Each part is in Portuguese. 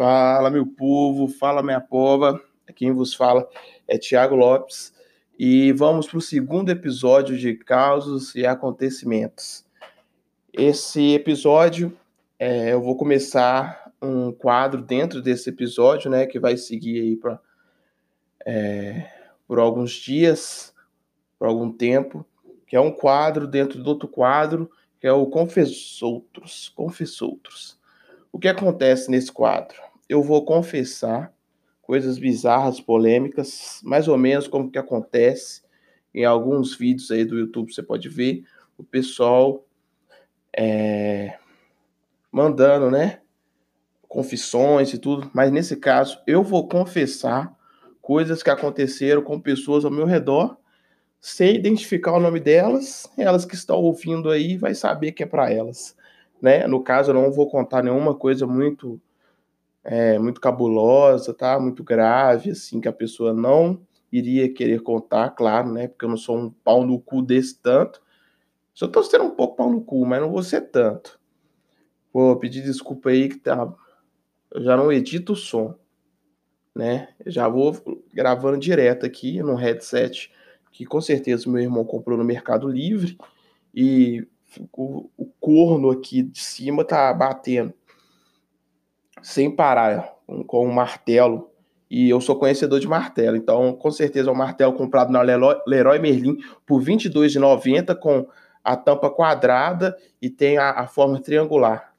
Fala, meu povo, fala, minha pova. Quem vos fala é Tiago Lopes e vamos para o segundo episódio de Causos e Acontecimentos. Esse episódio é, eu vou começar um quadro dentro desse episódio, né, que vai seguir aí para é, por alguns dias, por algum tempo, que é um quadro dentro do outro quadro, que é o Confessoutros. Confessoutros. O que acontece nesse quadro? Eu vou confessar coisas bizarras, polêmicas, mais ou menos como que acontece em alguns vídeos aí do YouTube, você pode ver o pessoal é, mandando, né, confissões e tudo, mas nesse caso eu vou confessar coisas que aconteceram com pessoas ao meu redor, sem identificar o nome delas, elas que estão ouvindo aí vai saber que é para elas né? No caso, eu não vou contar nenhuma coisa muito é, muito cabulosa, tá? Muito grave, assim, que a pessoa não iria querer contar, claro, né? Porque eu não sou um pau no cu desse tanto. Só tô sendo um pouco pau no cu, mas não vou ser tanto. Vou pedir desculpa aí que tá. Eu já não edito o som, né? Eu já vou gravando direto aqui no headset que com certeza meu irmão comprou no Mercado Livre e o, o corno aqui de cima tá batendo sem parar com, um martelo. E eu sou conhecedor de martelo, então com certeza é um martelo comprado na Leroy Merlin por R$ 22,90 com a tampa quadrada e tem a, a, forma triangular.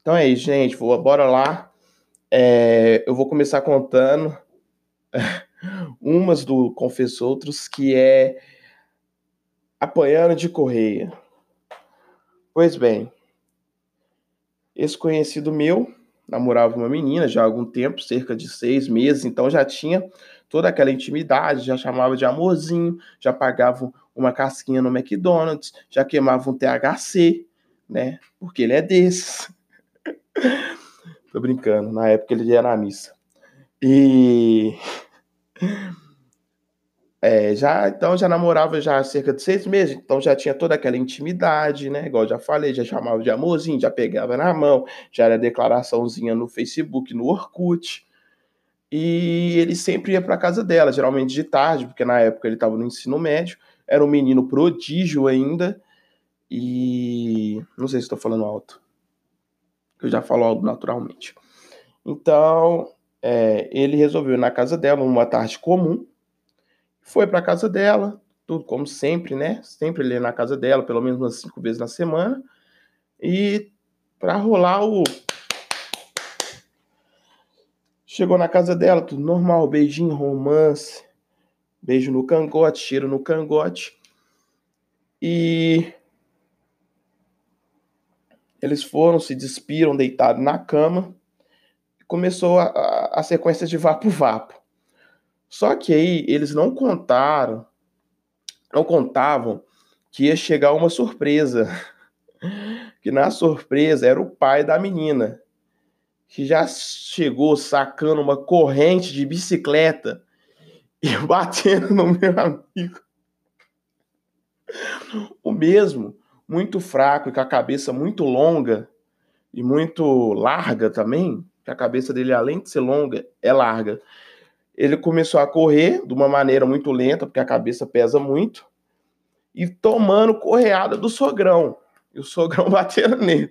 Então é isso, gente. Vou, bora lá. É, eu vou começar contando umas do Confessoutros, que é apanhando de correia. Pois bem, esse conhecido meu namorava uma menina já há algum tempo, cerca de seis meses, então já tinha toda aquela intimidade, já chamava de amorzinho, já pagava uma casquinha no McDonald's, já queimava um THC, né? Porque ele é desses. Tô brincando, na época ele ia na missa. E é, já então já namorava já há cerca de seis meses, então já tinha toda aquela intimidade, né? Igual já falei, já chamava de amorzinho, já pegava na mão, já era declaraçãozinha no Facebook, no Orkut. E ele sempre ia para casa dela, geralmente de tarde, porque na época ele estava no ensino médio, era um menino prodígio ainda. E não sei se estou falando alto. Eu já falo alto naturalmente. Então, é, ele resolveu ir na casa dela numa tarde comum foi para casa dela, tudo como sempre, né? Sempre ele na casa dela, pelo menos umas cinco vezes na semana. E para rolar o. Chegou na casa dela, tudo normal, beijinho, romance, beijo no cangote, cheiro no cangote. E eles foram, se despiram, deitados na cama. Começou a, a, a sequência de vapo-vapo. Só que aí eles não contaram, não contavam que ia chegar uma surpresa. Que na surpresa era o pai da menina, que já chegou sacando uma corrente de bicicleta e batendo no meu amigo. O mesmo, muito fraco e com a cabeça muito longa e muito larga também, que a cabeça dele, além de ser longa, é larga ele começou a correr de uma maneira muito lenta, porque a cabeça pesa muito, e tomando correada do sogrão. E o sogrão batendo nele.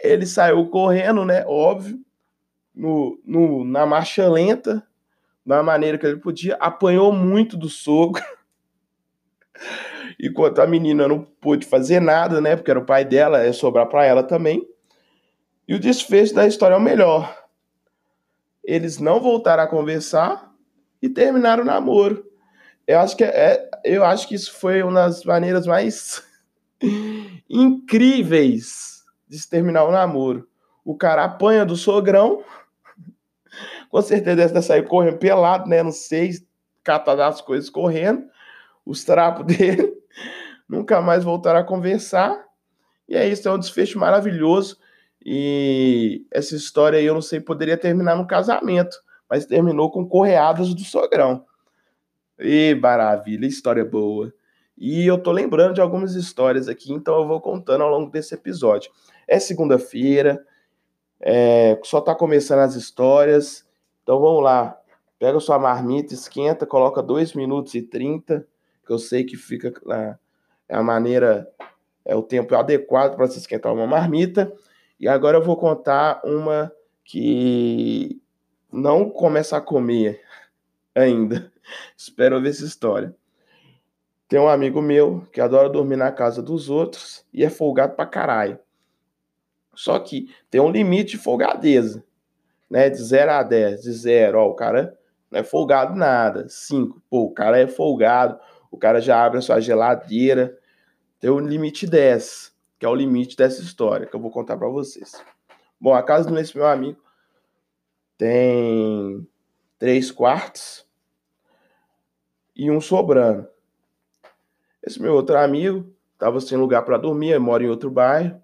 Ele saiu correndo, né? Óbvio, no, no, na marcha lenta, da maneira que ele podia, apanhou muito do sogro. Enquanto a menina não pôde fazer nada, né? Porque era o pai dela, é sobrar para ela também. E o desfecho da história é o melhor eles não voltaram a conversar e terminaram o namoro. Eu acho que, é, é, eu acho que isso foi uma das maneiras mais incríveis de se terminar o namoro. O cara apanha do sogrão, com certeza deve sair correndo pelado, né? Não sei, catar as coisas correndo, os trapos dele, nunca mais voltaram a conversar. E é isso, é um desfecho maravilhoso. E essa história aí, eu não sei, poderia terminar no casamento, mas terminou com correadas do sogrão. E maravilha, história boa. E eu tô lembrando de algumas histórias aqui, então eu vou contando ao longo desse episódio. É segunda-feira, É, só tá começando as histórias. Então vamos lá. Pega sua marmita, esquenta, coloca 2 minutos e 30, que eu sei que fica é a maneira, é o tempo adequado para se esquentar uma marmita. E agora eu vou contar uma que não começa a comer ainda. Espero ver essa história. Tem um amigo meu que adora dormir na casa dos outros e é folgado pra caralho. Só que tem um limite de folgadeza, né? De 0 a 10. De 0, ó, o cara não é folgado nada. 5, pô, o cara é folgado, o cara já abre a sua geladeira. Tem um limite 10, que é o limite dessa história que eu vou contar para vocês. Bom, a casa desse meu amigo tem três quartos e um sobrando. Esse meu outro amigo estava sem lugar para dormir, mora em outro bairro.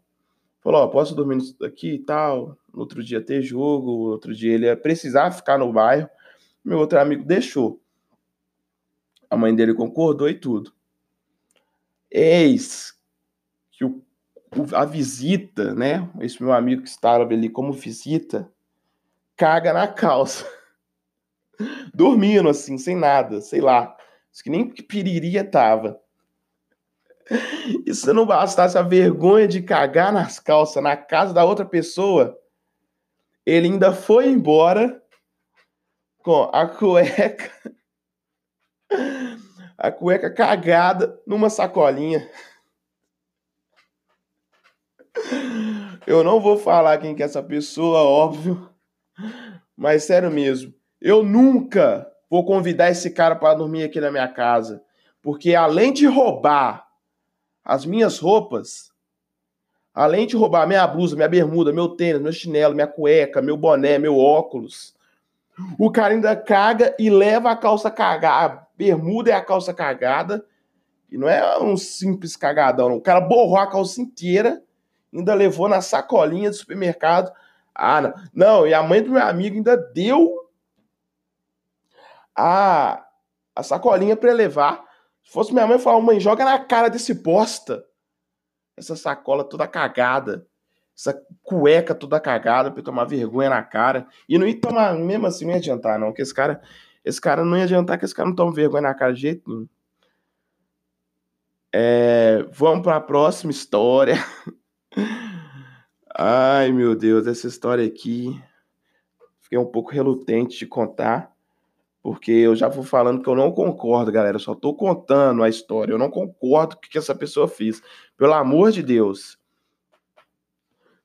Falou: Ó, posso dormir aqui e tal. No outro dia ter jogo, no outro dia ele ia precisar ficar no bairro. Meu outro amigo deixou. A mãe dele concordou e tudo. Eis a visita, né? Esse meu amigo que estava ali como visita, caga na calça. Dormindo assim, sem nada, sei lá. Que nem que piriria tava. E se não bastasse a vergonha de cagar nas calças na casa da outra pessoa, ele ainda foi embora com a cueca a cueca cagada numa sacolinha. Eu não vou falar quem que é essa pessoa, óbvio. Mas sério mesmo, eu nunca vou convidar esse cara para dormir aqui na minha casa, porque além de roubar as minhas roupas, além de roubar minha blusa, minha bermuda, meu tênis, meu chinelo, minha cueca, meu boné, meu óculos, o cara ainda caga e leva a calça cagada, a bermuda é a calça cagada, e não é um simples cagadão, o cara borrou a calça inteira, ainda levou na sacolinha do supermercado ah, não. Não, e a mãe do meu amigo ainda deu a, a sacolinha para levar. Se fosse minha mãe, eu falava, mãe, joga na cara desse bosta. Essa sacola toda cagada. Essa cueca toda cagada pra eu tomar vergonha na cara. E não ia tomar, mesmo assim, não ia adiantar, não. Porque esse cara, esse cara não ia adiantar que esse cara não toma vergonha na cara de jeito nenhum. É, vamos para a próxima história. Ai, meu Deus, essa história aqui. Fiquei um pouco relutante de contar, porque eu já vou falando que eu não concordo, galera. Eu só tô contando a história. Eu não concordo com o que essa pessoa fez. Pelo amor de Deus.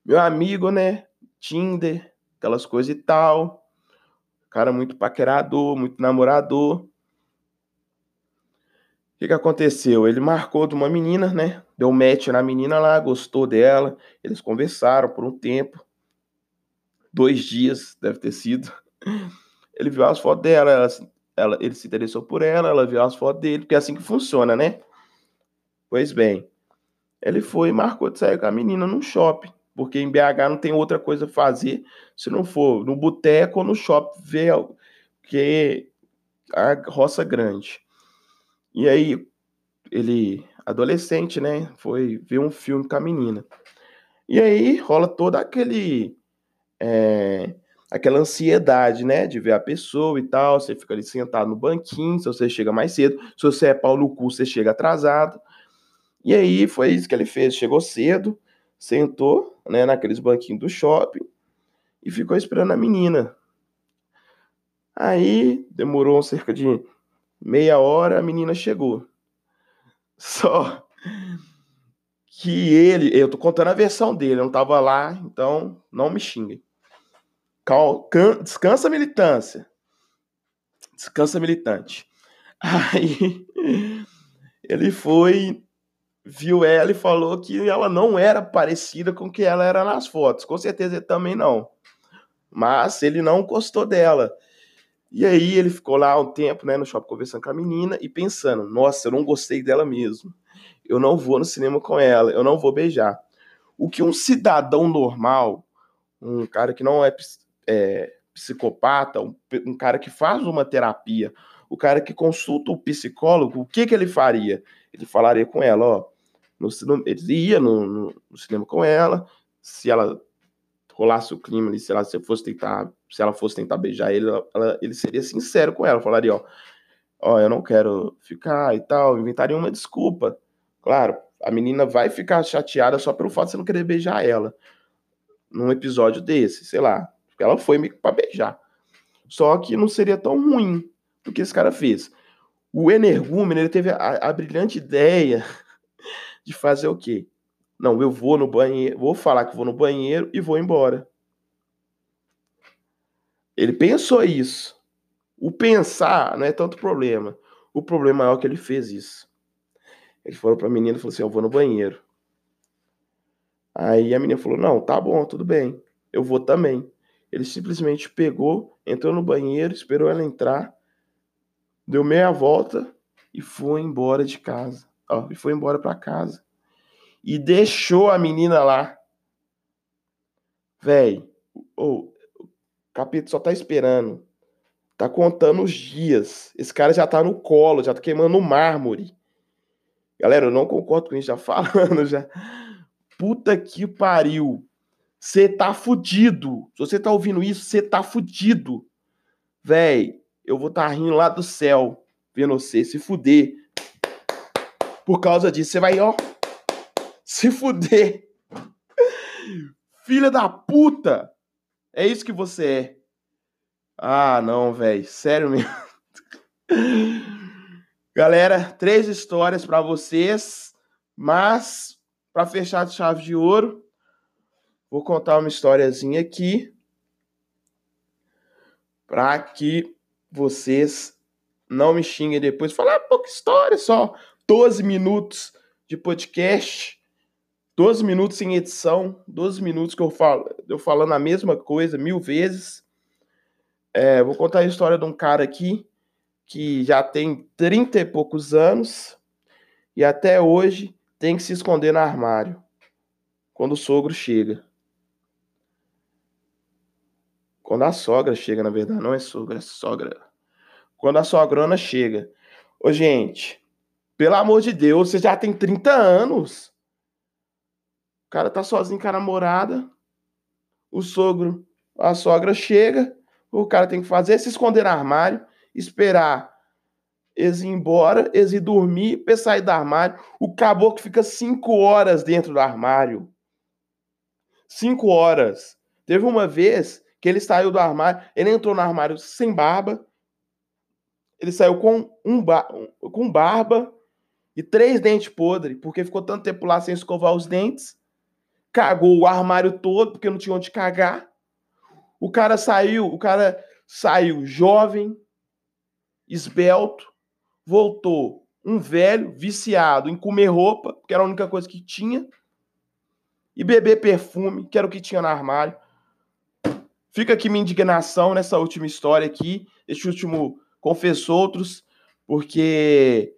Meu amigo, né? Tinder, aquelas coisas e tal. Cara muito paquerador, muito namorador que, que aconteceu? Ele marcou de uma menina, né? Deu match na menina lá, gostou dela. Eles conversaram por um tempo. Dois dias, deve ter sido. Ele viu as fotos dela, ela, ela, ele se interessou por ela, ela viu as fotos dele, porque é assim que funciona, né? Pois bem, ele foi e marcou de sair com a menina num shopping, porque em BH não tem outra coisa a fazer se não for no boteco ou no shopping ver que a roça grande. E aí, ele, adolescente, né, foi ver um filme com a menina. E aí rola toda aquele. É, aquela ansiedade, né, de ver a pessoa e tal. Você fica ali sentado no banquinho, se você chega mais cedo. Se você é pau no cu, você chega atrasado. E aí foi isso que ele fez. Chegou cedo, sentou, né, naqueles banquinhos do shopping e ficou esperando a menina. Aí demorou cerca de Meia hora a menina chegou. Só que ele, eu tô contando a versão dele, eu não tava lá, então não me xinguem. Descansa militância. Descansa militante. Aí ele foi, viu ela e falou que ela não era parecida com o que ela era nas fotos. Com certeza ele também não. Mas ele não gostou dela. E aí ele ficou lá um tempo, né, no shopping conversando com a menina e pensando, nossa, eu não gostei dela mesmo. Eu não vou no cinema com ela, eu não vou beijar. O que um cidadão normal, um cara que não é, é psicopata, um, um, cara que faz uma terapia, o cara que consulta o psicólogo, o que que ele faria? Ele falaria com ela, ó, no, ele ia no, no, no cinema com ela, se ela rolasse o clima ali, sei lá, se fosse tentar, se ela fosse tentar beijar ele, ela, ele seria sincero com ela, falaria, ó, ó, eu não quero ficar e tal, inventaria uma desculpa. Claro, a menina vai ficar chateada só pelo fato de você não querer beijar ela. Num episódio desse, sei lá. Ela foi meio que pra beijar. Só que não seria tão ruim do que esse cara fez. O energúmeno, ele teve a, a brilhante ideia de fazer o quê? Não, eu vou no banheiro, vou falar que vou no banheiro e vou embora. Ele pensou isso. O pensar não é tanto problema. O problema maior é que ele fez isso. Ele falou para a menina e falou assim: Eu vou no banheiro. Aí a menina falou: Não, tá bom, tudo bem. Eu vou também. Ele simplesmente pegou, entrou no banheiro, esperou ela entrar, deu meia volta e foi embora de casa. Ó, e foi embora para casa. E deixou a menina lá. Véi, o capítulo só tá esperando. Tá contando os dias. Esse cara já tá no colo, já tá queimando mármore. Galera, eu não concordo com isso, já falando já. Puta que pariu. Você tá fudido. Se você tá ouvindo isso, você tá fudido. Véi, eu vou tá rindo lá do céu, vendo você se fuder. Por causa disso, você vai, ó, se fuder. Filha da puta. É isso que você é. Ah, não, velho. Sério mesmo. Galera, três histórias para vocês, mas para fechar de chave de ouro, vou contar uma historiazinha aqui para que vocês não me xinguem depois. Falar ah, pouca história, só 12 minutos de podcast, 12 minutos sem edição, 12 minutos que eu falo, eu falando a mesma coisa mil vezes. É, vou contar a história de um cara aqui que já tem 30 e poucos anos e até hoje tem que se esconder no armário quando o sogro chega. Quando a sogra chega, na verdade, não é sogra, é sogra. Quando a sogrona chega. Ô, gente, pelo amor de Deus, você já tem 30 anos. O cara tá sozinho com a namorada. O sogro, a sogra chega. O cara tem que fazer se esconder no armário esperar eles ir embora, eles ir dormir, para sair do armário. O caboclo fica cinco horas dentro do armário. Cinco horas. Teve uma vez que ele saiu do armário, ele entrou no armário sem barba, ele saiu com, um com barba e três dentes podres, porque ficou tanto tempo lá sem escovar os dentes. Cagou o armário todo, porque não tinha onde cagar. O cara saiu, o cara saiu jovem, esbelto, voltou um velho viciado em comer roupa, que era a única coisa que tinha, e beber perfume, que era o que tinha no armário. Fica aqui minha indignação nessa última história aqui, este último confessou outros, porque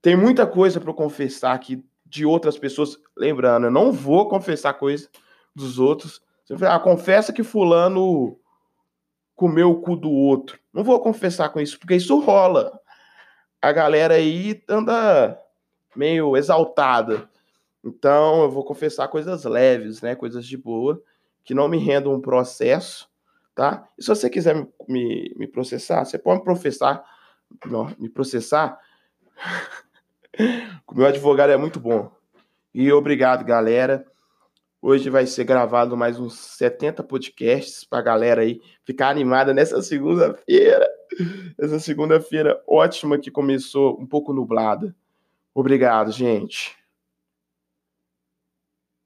tem muita coisa para confessar aqui de outras pessoas. Lembrando, eu não vou confessar coisa dos outros. Você fala, ah, confessa que fulano comeu o cu do outro. Não vou confessar com isso, porque isso rola. A galera aí anda meio exaltada. Então, eu vou confessar coisas leves, né? Coisas de boa, que não me rendam um processo, tá? E se você quiser me, me, me processar, você pode me processar, não, me processar. meu advogado é muito bom. E obrigado, galera. Hoje vai ser gravado mais uns 70 podcasts para a galera aí ficar animada nessa segunda-feira. Essa segunda-feira ótima que começou um pouco nublada. Obrigado, gente.